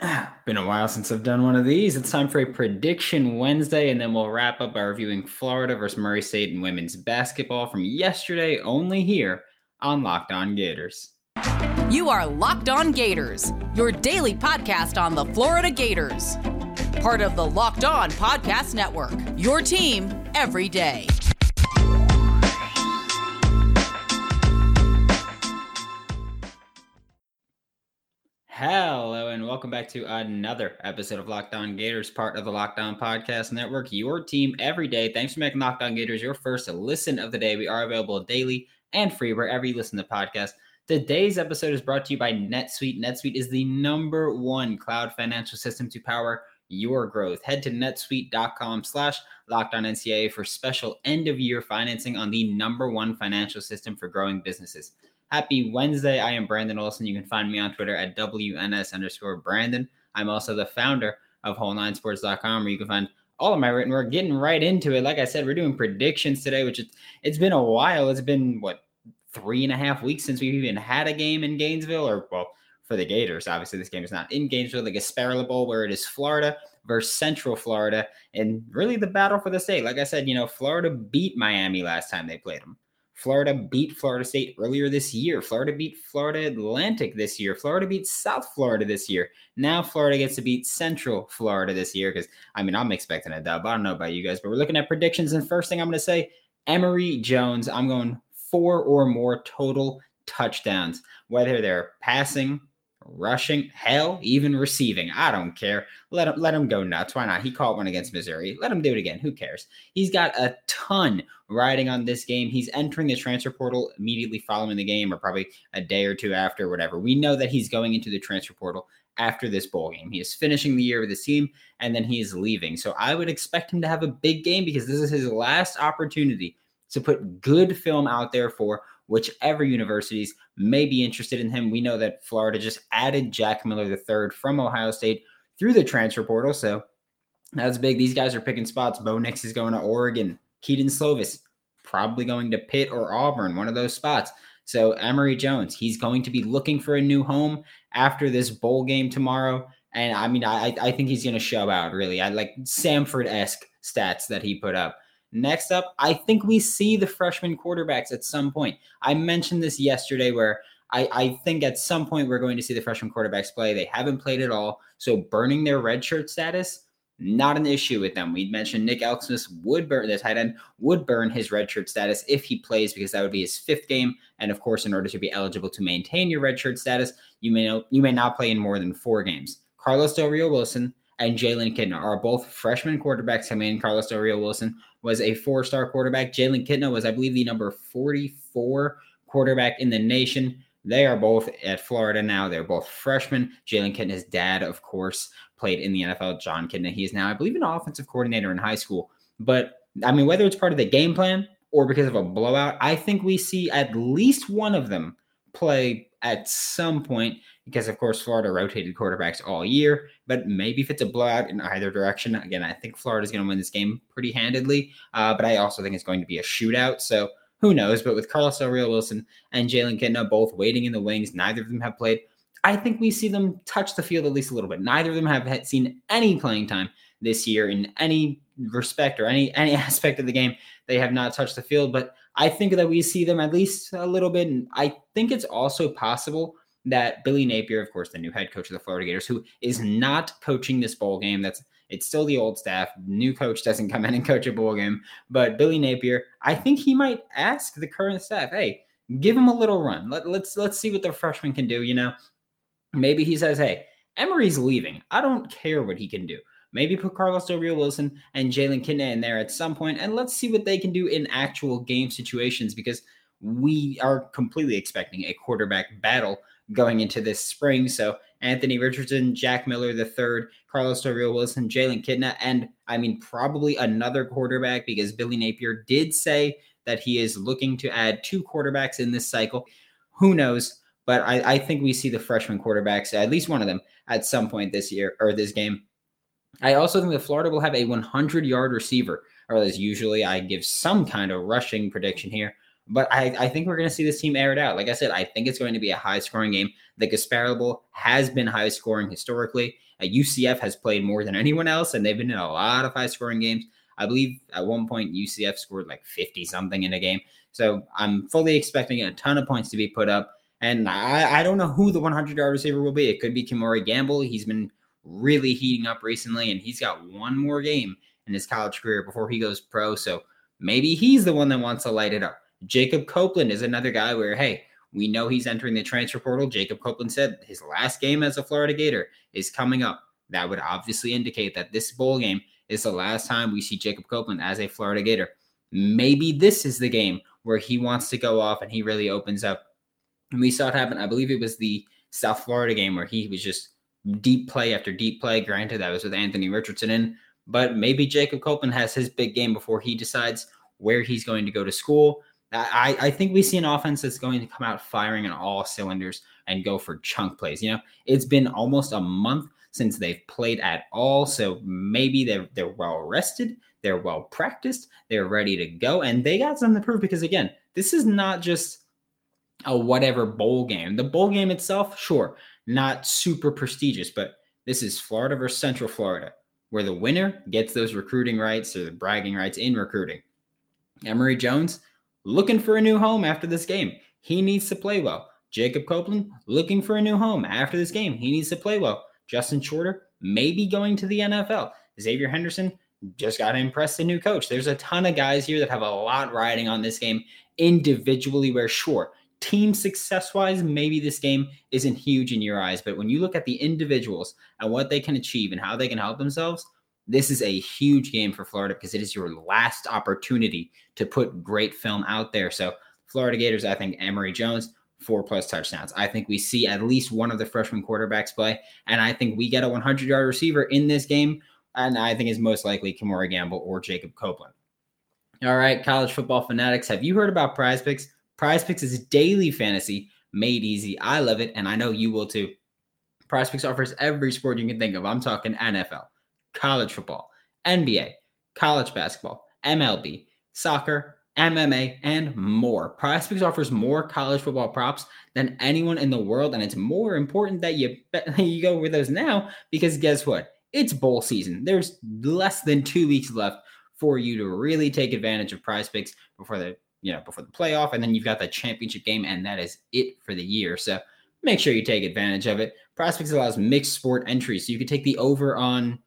Been a while since I've done one of these. It's time for a prediction Wednesday, and then we'll wrap up by reviewing Florida versus Murray State in women's basketball from yesterday, only here on Locked On Gators. You are Locked On Gators, your daily podcast on the Florida Gators. Part of the Locked On Podcast Network, your team every day. Hello and welcome back to another episode of Locked On Gators, part of the Locked On Podcast Network, your team every day. Thanks for making Locked On Gators your first listen of the day. We are available daily and free wherever you listen to podcasts. Today's episode is brought to you by NetSuite. NetSuite is the number one cloud financial system to power your growth. Head to netsuite.com slash NCAA for special end of year financing on the number one financial system for growing businesses. Happy Wednesday. I am Brandon Olson. You can find me on Twitter at WNS underscore Brandon. I'm also the founder of whole9sports.com where you can find all of my written work. Getting right into it. Like I said, we're doing predictions today, which it's, it's been a while. It's been what three and a half weeks since we've even had a game in Gainesville, or well, for the Gators. Obviously, this game is not in Gainesville, the Gasparilla Bowl, where it is Florida versus Central Florida, and really the battle for the state. Like I said, you know, Florida beat Miami last time they played them. Florida beat Florida State earlier this year. Florida beat Florida Atlantic this year. Florida beat South Florida this year. Now Florida gets to beat Central Florida this year because, I mean, I'm expecting a dub. I don't know about you guys, but we're looking at predictions. And first thing I'm going to say Emory Jones, I'm going four or more total touchdowns, whether they're passing, rushing, hell, even receiving. I don't care. Let him let him go nuts. Why not? He caught one against Missouri. Let him do it again. Who cares? He's got a ton riding on this game. He's entering the transfer portal immediately following the game, or probably a day or two after, whatever. We know that he's going into the transfer portal after this bowl game. He is finishing the year with his team, and then he is leaving. So I would expect him to have a big game because this is his last opportunity to put good film out there for whichever universities may be interested in him. We know that Florida just added Jack Miller III from Ohio State through the transfer portal. So that's big. These guys are picking spots. Bo Nix is going to Oregon. Kedon Slovis probably going to Pitt or Auburn, one of those spots. So Emory Jones, he's going to be looking for a new home after this bowl game tomorrow. And I mean, I I think he's going to show out. Really, I like Samford esque stats that he put up. Next up, I think we see the freshman quarterbacks at some point. I mentioned this yesterday where I, I think at some point we're going to see the freshman quarterbacks play. They haven't played at all. So burning their redshirt status, not an issue with them. We mentioned Nick Elksnis would burn the tight end would burn his redshirt status if he plays because that would be his fifth game. And of course, in order to be eligible to maintain your redshirt status, you may you may not play in more than four games. Carlos Del Rio Wilson and Jalen Kitna are both freshman quarterbacks coming in. Carlos Del Rio Wilson was a four star quarterback. Jalen Kitna was, I believe, the number 44 quarterback in the nation. They are both at Florida now. They're both freshmen. Jalen Kitna's dad, of course, played in the NFL. Jon Kitna. He is now, I believe, an offensive coordinator in high school. But I mean, whether it's part of the game plan or because of a blowout, I think we see at least one of them play at some point because of course Florida rotated quarterbacks all year, but maybe if it's a blowout in either direction, again, I think Florida's going to win this game pretty handedly, uh, but I also think it's going to be a shootout. So who knows? But with Carlos Del Wilson and Jalen Kitna both waiting in the wings, neither of them have played. I think we see them touch the field at least a little bit. Neither of them have seen any playing time this year in any respect or any any aspect of the game. They have not touched the field, but I think that we see them at least a little bit. And I think it's also possible that Billy Napier, of course, the new head coach of the Florida Gators, who is not coaching this bowl game, that's it's still the old staff. New coach doesn't come in and coach a bowl game, but Billy Napier, I think he might ask the current staff, "Hey, give him a little run. Let, let's let's see what the freshman can do." You know, maybe he says, "Hey, Emory's leaving. I don't care what he can do." Maybe put Carlos Rio Wilson and Jalen Kitna in there at some point, and let's see what they can do in actual game situations because we are completely expecting a quarterback battle going into this spring. So Anthony Richardson, Jack Miller the third, Carlos Rio Wilson, Jalen Kitna, and I mean probably another quarterback because Billy Napier did say that he is looking to add two quarterbacks in this cycle. Who knows? But I, I think we see the freshman quarterbacks, at least one of them, at some point this year or this game. I also think that Florida will have a 100 yard receiver, or as usually I give some kind of rushing prediction here. But I, I think we're going to see this team air it out. Like I said, I think it's going to be a high scoring game. The Gasparilla Bowl has been high scoring historically. Uh, UCF has played more than anyone else, and they've been in a lot of high scoring games. I believe at one point UCF scored like 50 something in a game. So I'm fully expecting a ton of points to be put up. And I, I don't know who the 100 yard receiver will be. It could be Kemore Gamble. He's been really heating up recently, and he's got one more game in his college career before he goes pro. So maybe he's the one that wants to light it up. Jacob Copeland is another guy where, hey, we know he's entering the transfer portal. Jacob Copeland said his last game as a Florida Gator is coming up. That would obviously indicate that this bowl game is the last time we see Jacob Copeland as a Florida Gator. Maybe this is the game where he wants to go off and he really opens up. And we saw it happen. I believe it was the South Florida game where he was just deep play after deep play. Granted, that was with Anthony Richardson in, but maybe Jacob Copeland has his big game before he decides where he's going to go to school. I, I think we see an offense that's going to come out firing on all cylinders and go for chunk plays. You know, it's been almost a month since they've played at all, so maybe they're they're well rested, they're well practiced, they're ready to go, and they got something to prove. Because again, this is not just a whatever bowl game. The bowl game itself, sure, not super prestigious, but this is Florida versus Central Florida, where the winner gets those recruiting rights or the bragging rights in recruiting. Emory Jones looking for a new home after this game. He needs to play well. Jacob Copeland looking for a new home after this game. He needs to play well. Justin Shorter maybe going to the NFL. Xavier Henderson just got to impress the new coach. There's a ton of guys here that have a lot riding on this game individually, where sure, team success wise, maybe this game isn't huge in your eyes. But when you look at the individuals and what they can achieve and how they can help themselves, this is a huge game for Florida because it is your last opportunity to put great film out there. So, Florida Gators, I think Emory Jones, four plus touchdowns. I think we see at least one of the freshman quarterbacks play. And I think we get a 100 yard receiver in this game. And I think is most likely Kemore Gamble or Jacob Copeland. All right, college football fanatics, have you heard about prize picks? Prize Picks is daily fantasy made easy. I love it, and I know you will too. Prize Picks offers every sport you can think of. I'm talking NFL, college football, NBA, college basketball, MLB, soccer, MMA, and more. Prize Picks offers more college football props than anyone in the world, and it's more important that you you go with those now because guess what? It's bowl season. There's less than two weeks left for you to really take advantage of Prize Picks before the you know, before the playoff, and then you've got the championship game, and that is it for the year. So make sure you take advantage of it. Prize Picks allows mixed sport entries, so you could take the over on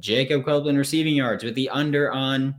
Jacob Copeland receiving yards with the under on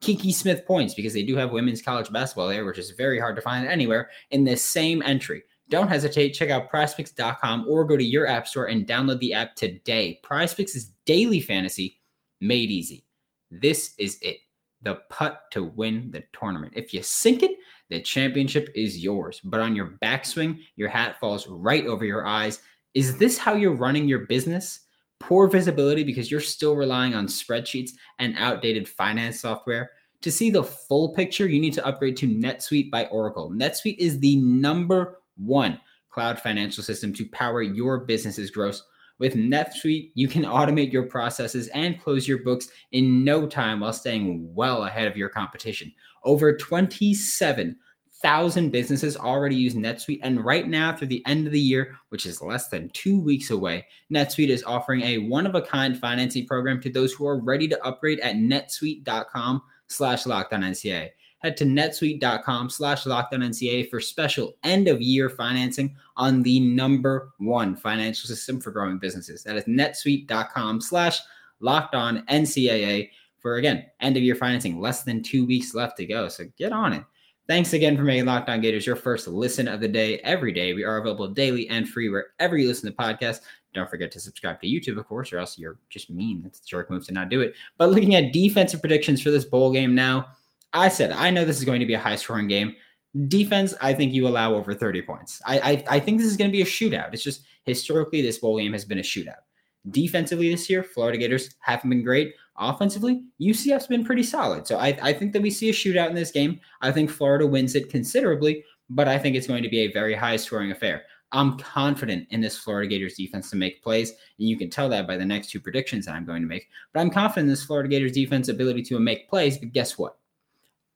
Kiki Smith points because they do have women's college basketball there, which is very hard to find anywhere in this same entry. Don't hesitate. Check out prizepicks.com or go to your app store and download the app today. Prizepicks is daily fantasy made easy. This is it the putt to win the tournament. If you sink it, the championship is yours. But on your backswing, your hat falls right over your eyes. Is this how you're running your business? Poor visibility because you're still relying on spreadsheets and outdated finance software. To see the full picture, you need to upgrade to NetSuite by Oracle. NetSuite is the number one cloud financial system to power your business's growth with NetSuite, you can automate your processes and close your books in no time while staying well ahead of your competition. Over 27,000 businesses already use NetSuite, and right now, through the end of the year, which is less than two weeks away, NetSuite is offering a one-of-a-kind financing program to those who are ready to upgrade at netsuite.com slash lockdownnca head to netsuite.com slash lockdownnca for special end of year financing on the number one financial system for growing businesses. That is netsuite.com slash lockdownnca for again end of year financing. Less than two weeks left to go. So get on it. Thanks again for making Locked On Gators your first listen of the day every day. We are available daily and free wherever you listen to podcasts. Don't forget to subscribe to YouTube, of course, or else you're just mean. That's a jerk move to not do it. But looking at defensive predictions for this bowl game now, I said I know this is going to be a high scoring game. Defense, I think you allow over 30 points. I, I, I think this is going to be a shootout. It's just historically this bowl game has been a shootout. Defensively this year, Florida Gators haven't been great. Offensively, UCF's been pretty solid. So I, I think that we see a shootout in this game. I think Florida wins it considerably, but I think it's going to be a very high scoring affair. I'm confident in this Florida Gators defense to make plays, and you can tell that by the next two predictions that I'm going to make. But I'm confident in this Florida Gators defense ability to make plays. But guess what?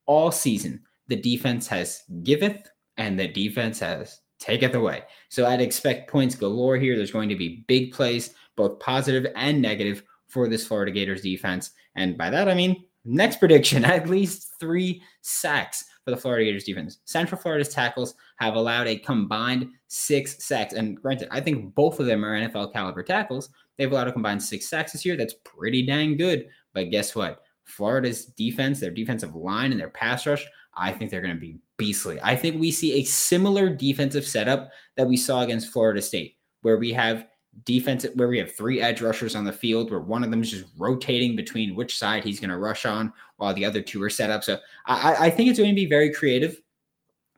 All season, the defense has giveth and the defense has taketh away. So I'd expect points galore here. There's going to be big plays, both positive and negative, for this Florida Gators defense. And by that, I mean, next prediction at least three sacks for the Florida Gators defense. Central Florida's tackles have allowed a combined six sacks. And granted, I think both of them are NFL caliber tackles. They've allowed a combined six sacks this year. That's pretty dang good. But guess what? Florida's defense, their defensive line, and their pass rush, I think they're going to be beastly. I think we see a similar defensive setup that we saw against Florida State, where we have defense where we have three edge rushers on the field where one of them is just rotating between which side he's going to rush on while the other two are set up. So I, I think it's going to be very creative.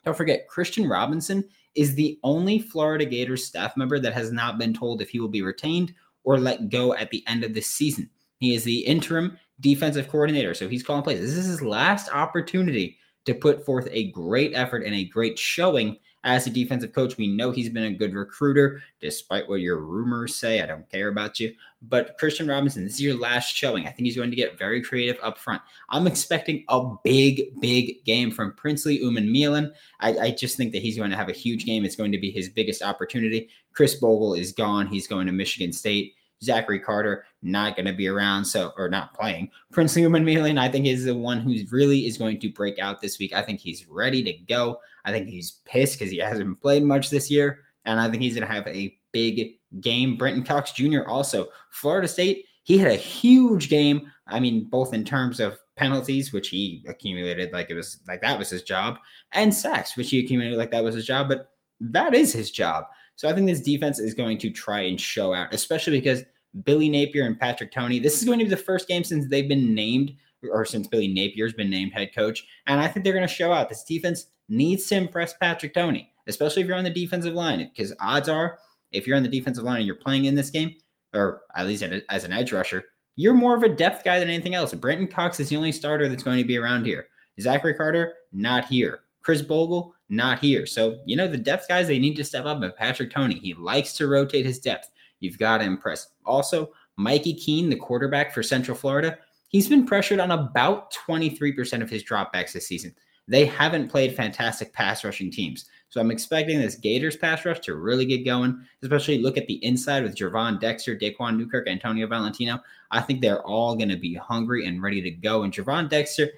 Don't forget, Christian Robinson is the only Florida Gators staff member that has not been told if he will be retained or let go at the end of the season. He is the interim defensive coordinator, so he's calling plays. This is his last opportunity to put forth a great effort and a great showing as a defensive coach. We know he's been a good recruiter, despite what your rumors say. I don't care about you. But Christian Robinson, this is your last showing. I think he's going to get very creative up front. I'm expecting a big, big game from Princely Umanmielen. I, I just think that he's going to have a huge game. It's going to be his biggest opportunity. Khris Bogle is gone. He's going to Michigan State. Zachary Carter not going to be around, so or not playing. Prince Umanmielen, I think, is the one who really is going to break out this week. I think he's ready to go. I think he's pissed because he hasn't played much this year, and I think he's going to have a big game. Brenton Cox Jr. also Florida State. He had a huge game. I mean, both in terms of penalties, which he accumulated like it was like that was his job, and sacks, which he accumulated like that was his job. But that is his job. So I think this defense is going to try and show out, especially because Billy Napier and Patrick Toney. This is going to be the first game since they've been named, or since Billy Napier's been named head coach. And I think they're going to show out. This defense needs to impress Patrick Toney, especially if you're on the defensive line, because odds are, if you're on the defensive line and you're playing in this game, or at least as an edge rusher, you're more of a depth guy than anything else. Brenton Cox is the only starter that's going to be around here. Zachary Carter, not here. Khris Bogle, not here. So, you know, the depth guys, they need to step up. And Patrick Toney, he likes to rotate his depth. You've got to impress. Also, Mikey Keene, the quarterback for Central Florida, he's been pressured on about 23% of his dropbacks this season. They haven't played fantastic pass rushing teams. So I'm expecting this Gators pass rush to really get going, especially look at the inside with Gervon Dexter, Daquan Newkirk, Antonio Valentino. I think they're all going to be hungry and ready to go. And Gervon Dexter,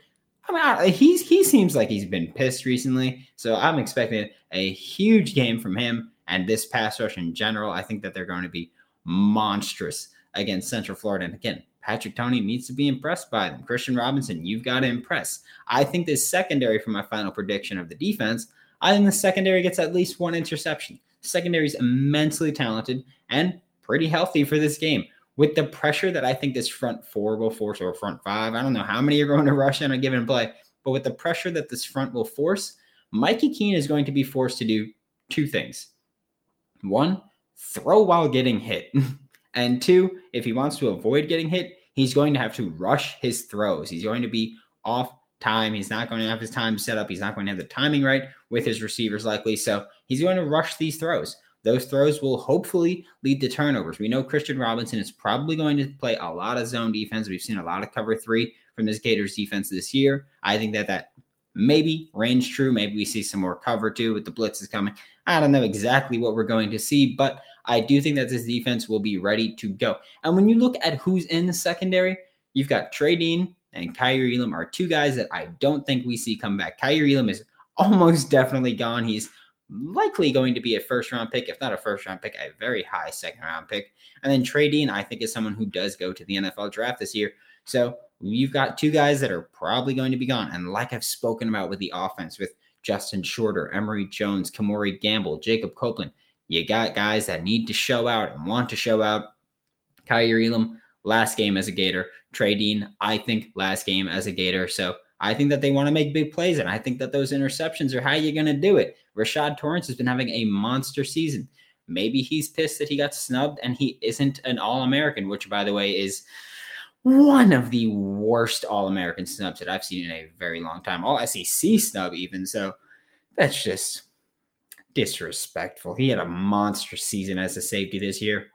I mean, he's he seems like he's been pissed recently. So I'm expecting a huge game from him and this pass rush in general. I think that they're going to be monstrous against Central Florida. And again, Patrick Toney needs to be impressed by them. Christian Robinson, you've got to impress. I think this secondary for my final prediction of the defense, I think the secondary gets at least one interception. Secondary is immensely talented and pretty healthy for this game. With the pressure that I think this front four will force, or front five, I don't know how many are going to rush on a given play, but with the pressure that this front will force, Mikey Keene is going to be forced to do two things. One, throw while getting hit. and two, if he wants to avoid getting hit, he's going to have to rush his throws. He's going to be off time. He's not going to have his time set up. He's not going to have the timing right with his receivers, likely. So he's going to rush these throws. Those throws will hopefully lead to turnovers. We know Christian Robinson is probably going to play a lot of zone defense. We've seen a lot of cover three from this Gators defense this year. I think that that maybe range true. Maybe we see some more cover two with the blitzes coming. I don't know exactly what we're going to see, but I do think that this defense will be ready to go. And when you look at who's in the secondary, you've got Trey Dean and Kaiir Elam are two guys that I don't think we see come back. Kaiir Elam is almost definitely gone. He's likely going to be a first round pick, if not a first round pick, a very high second round pick. And then Trey Dean, I think, is someone who does go to the NFL draft this year. So you've got two guys that are probably going to be gone. And like I've spoken about with the offense, with Justin Shorter, Emory Jones, Kemore Gamble, Jacob Copeland. You got guys that need to show out and want to show out. Kaiir Elam, last game as a Gator. Trey Dean, I think last game as a Gator. So I think that they want to make big plays, and I think that those interceptions are how you're going to do it. Rashad Torrence has been having a monster season. Maybe he's pissed that he got snubbed and he isn't an All American, which, by the way, is one of the worst All American snubs that I've seen in a very long time. All SEC snub, even. So that's just disrespectful. He had a monster season as a safety this year.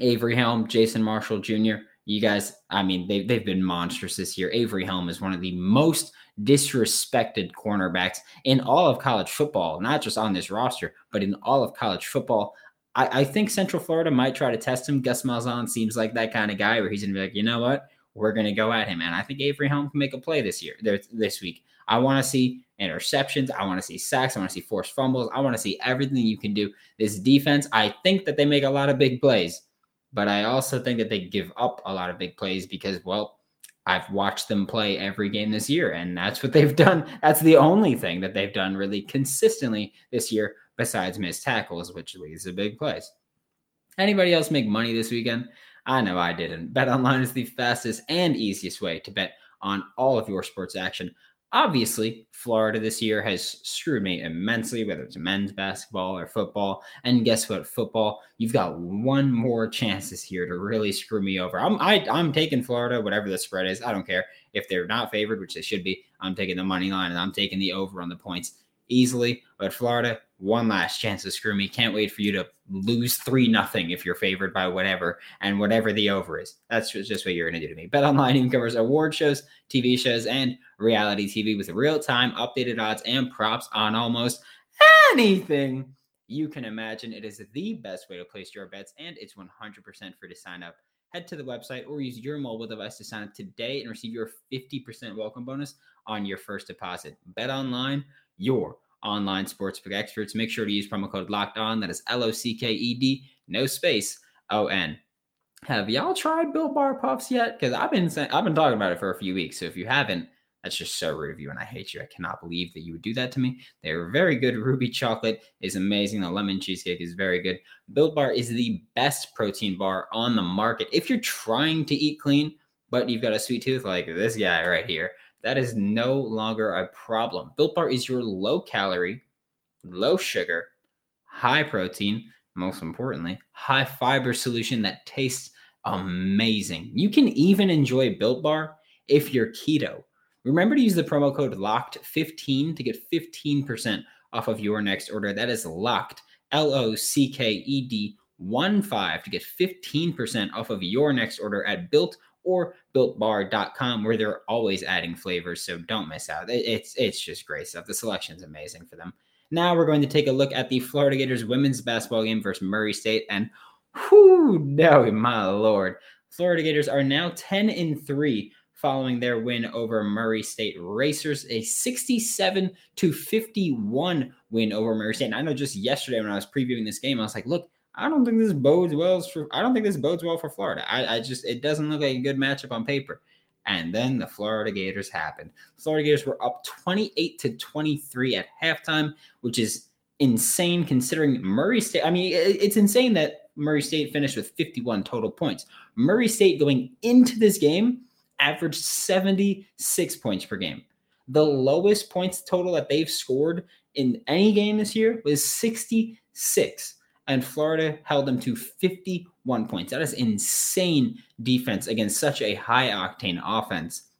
Avery Helm, Jason Marshall Jr., you guys, I mean, they, they've been monstrous this year. Avery Helm is one of the most disrespected cornerbacks in all of college football, not just on this roster, but in all of college football. I, I think Central Florida might try to test him. Gus Malzahn seems like that kind of guy where he's to be like, you know what? We're to go at him. And I think Avery Helm can make a play this year, this week. I want to see interceptions. I want to see sacks. I want to see forced fumbles. I want to see everything you can do. This defense, I think that they make a lot of big plays, but I also think that they give up a lot of big plays because, well, I've watched them play every game this year, and that's what they've done. That's the only thing that they've done really consistently this year, besides missed tackles, which leads to big plays. Anybody else make money this weekend? I know I didn't. Bet online is the fastest and easiest way to bet on all of your sports action. Obviously, Florida this year has screwed me immensely, whether it's men's basketball or football. And guess what? Football, you've got one more chance this year to really screw me over. I'm I, am i am taking Florida, whatever the spread is. I don't care if they're not favored, which they should be. I'm taking the money line and I'm taking the over on the points easily. But Florida, one last chance to screw me. Can't wait for you to lose three nothing if you're favored by whatever and whatever the over is. That's just what you're going to do to me. Bet Online even covers award shows, TV shows, and reality TV with real time updated odds and props on almost anything you can imagine. It is the best way to place your bets, and it's 100% free to sign up. Head to the website or use your mobile device to sign up today and receive your 50% welcome bonus on your first deposit. Bet Online your online sportsbook experts. Make sure to use promo code locked on. That is L O C K E D, no space, O N. Have y'all tried Built Bar Puffs yet? Because I've been saying, I've been talking about it for a few weeks. So if you haven't, that's just so rude of you, and I hate you. I cannot believe that you would do that to me. They're very good. Ruby chocolate is amazing. The lemon cheesecake is very good. Built Bar is the best protein bar on the market. If you're trying to eat clean, but you've got a sweet tooth like this guy right here, that is no longer a problem. Built Bar is your low calorie, low sugar, high protein, most importantly, high fiber solution that tastes amazing. You can even enjoy Built Bar if you're keto. Remember to use the promo code LOCKED15 to get 15% off of your next order. That is locked, L O C K E D 1 5 to get 15% off of your next order at built or builtbar.com where they're always adding flavors so don't miss out. It's it's just great stuff. The selection's amazing for them. Now we're going to take a look at the florida gators women's basketball game versus murray state and whoo no my lord. Florida gators are now 10 in 3 following their win over murray state racers a 67 to 51 win over murray state. And i know just yesterday when i was previewing this game i was like look I don't think this bodes well for. I don't think this bodes well for Florida. I, I just it doesn't look like a good matchup on paper. And then the Florida Gators happened. Florida Gators were up 28 to 23 at halftime, which is insane considering Murray State. I mean, it's insane that Murray State finished with 51 total points. Murray State going into this game averaged 76 points per game. The lowest points total that they've scored in any game this year was 66 and Florida held them to 51 points. That is insane defense against such a high octane offense.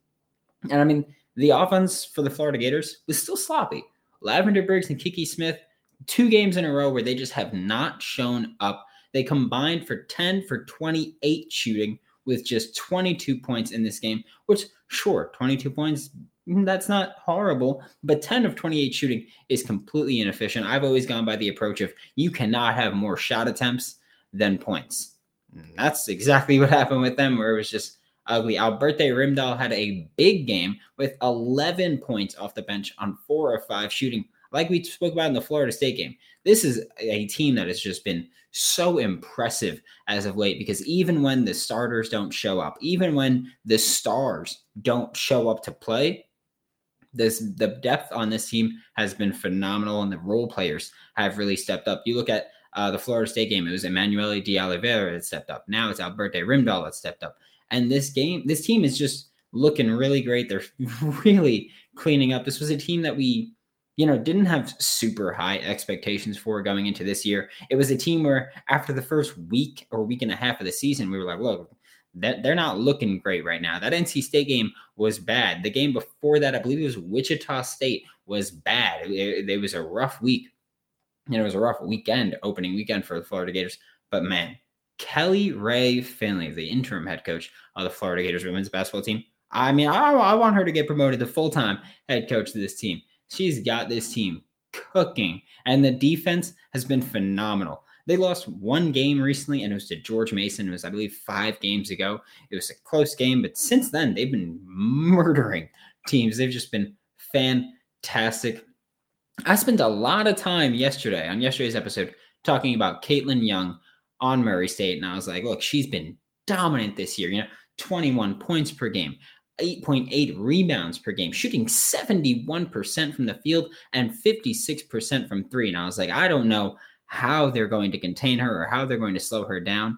And I mean, the offense for the Florida Gators was still sloppy. Lavender Briggs and Kiki Smith, two games in a row where they just have not shown up. They combined for 10 for 28 shooting with just 22 points in this game, which, sure, 22 points that's not horrible, but 10 of 28 shooting is completely inefficient. I've always gone by the approach of you cannot have more shot attempts than points. Mm, that's exactly what happened with them, where it was just ugly. Alberte Rimdahl had a big game with 11 points off the bench on four or five shooting, like we spoke about in the Florida State game. This is a team that has just been so impressive as of late because even when the starters don't show up, even when the stars don't show up to play, this the depth on this team has been phenomenal, and the role players have really stepped up. You look at uh, the Florida State game; it was Emanuely de Oliveira that stepped up. Now it's Alberte Rimdahl that stepped up, and this game, this team is just looking really great. They're really cleaning up. This was a team that we, you know, didn't have super high expectations for going into this year. It was a team where after the first week or week and a half of the season, we were like, look, that they're not looking great right now. That NC State game was bad. The game before that, I believe it was Wichita State, was bad. It, it was a rough week. And it was a rough weekend, opening weekend for the Florida Gators. But man, Kelly Rae Finley, the interim head coach of the Florida Gators women's basketball team, I mean, I, I want her to get promoted to full time head coach of this team. She's got this team cooking, and the defense has been phenomenal. They lost one game recently, and it was to George Mason. It was, I believe, five games ago. It was a close game, but since then, they've been murdering teams. They've just been fantastic. I spent a lot of time yesterday on yesterday's episode talking about Katelyn Young on Murray State, and I was like, look, she's been dominant this year. You know, 21 points per game, 8.8 rebounds per game, shooting 71% from the field and 56% from three. And I was like, I don't know how they're going to contain her or how they're going to slow her down.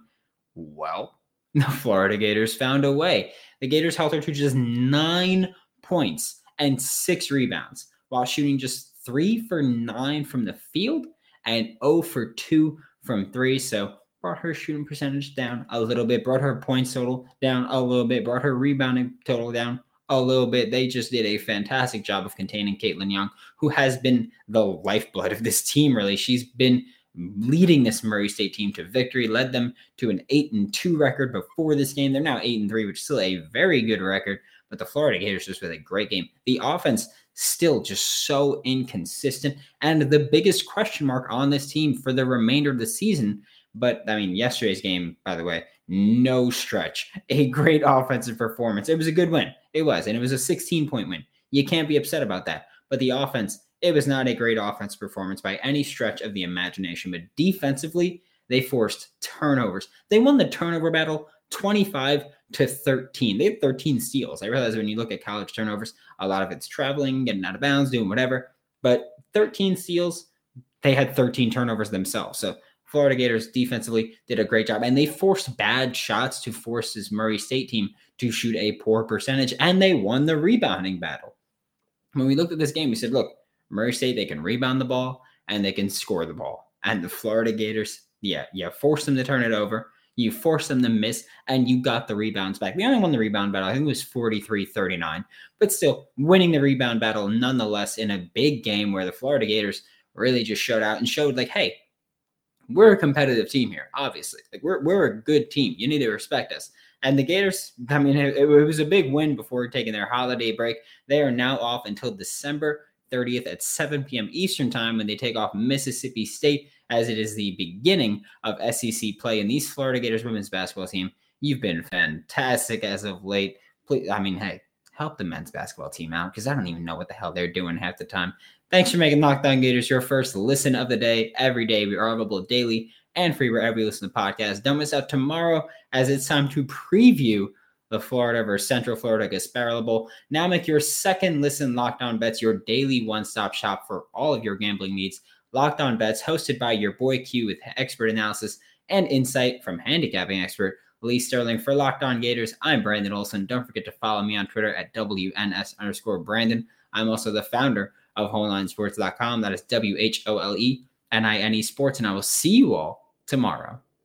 Well, the Florida Gators found a way. The Gators held her to just nine points and six rebounds while shooting just three for nine from the field and 0 for two from three. So brought her shooting percentage down a little bit, brought her points total down a little bit, brought her rebounding total down a little bit. They just did a fantastic job of containing Katelyn Young, who has been the lifeblood of this team, really. She's been leading this Murray State team to victory, led them to an 8 and 2 record before this game. They're now 8 and 3, which is still a very good record, but the Florida Gators just with a great game. The offense still just so inconsistent and the biggest question mark on this team for the remainder of the season but I mean, yesterday's game, by the way, no stretch. A great offensive performance. It was a good win. It was. And it was a 16 point win. You can't be upset about that. But the offense, it was not a great offense performance by any stretch of the imagination. But defensively, they forced turnovers. They won the turnover battle 25 to 13. They had 13 steals. I realize when you look at college turnovers, a lot of it's traveling, getting out of bounds, doing whatever. But 13 steals, they had 13 turnovers themselves. So Florida Gators defensively did a great job, and they forced bad shots to force this Murray State team to shoot a poor percentage, and they won the rebounding battle. When we looked at this game, we said, look, Murray State, they can rebound the ball and they can score the ball. And the Florida Gators, yeah, yeah, force them to turn it over. You force them to miss, and you got the rebounds back. We only won the rebound battle. I think it was 43 39, but still winning the rebound battle nonetheless in a big game where the Florida Gators really just showed out and showed, like, hey, we're a competitive team here, obviously. Like we're we're a good team. You need to respect us. And the Gators, I mean, it, it was a big win before taking their holiday break. They are now off until December 30th at 7 p.m. Eastern Time when they take off Mississippi State, as it is the beginning of SEC play. And these Florida Gators women's basketball team, you've been fantastic as of late. Please, I mean, hey, help the men's basketball team out because I don't even know what the hell they're doing half the time. Thanks for making Locked On Gators your first listen of the day every day. We are available daily and free wherever you listen to podcasts. Don't miss out tomorrow as it's time to preview the Florida versus Central Florida Gasparilla Bowl. Now make your second listen Locked On Bets your daily one-stop shop for all of your gambling needs. Locked On Bets, hosted by your boy Q with expert analysis and insight from handicapping expert Lee Sterling. For Locked On Gators, I'm Brandon Olson. Don't forget to follow me on Twitter at WNS underscore Brandon. I'm also the founder of WholeNineSports.com. That is W H O L E N I N E Sports. And I will see you all tomorrow.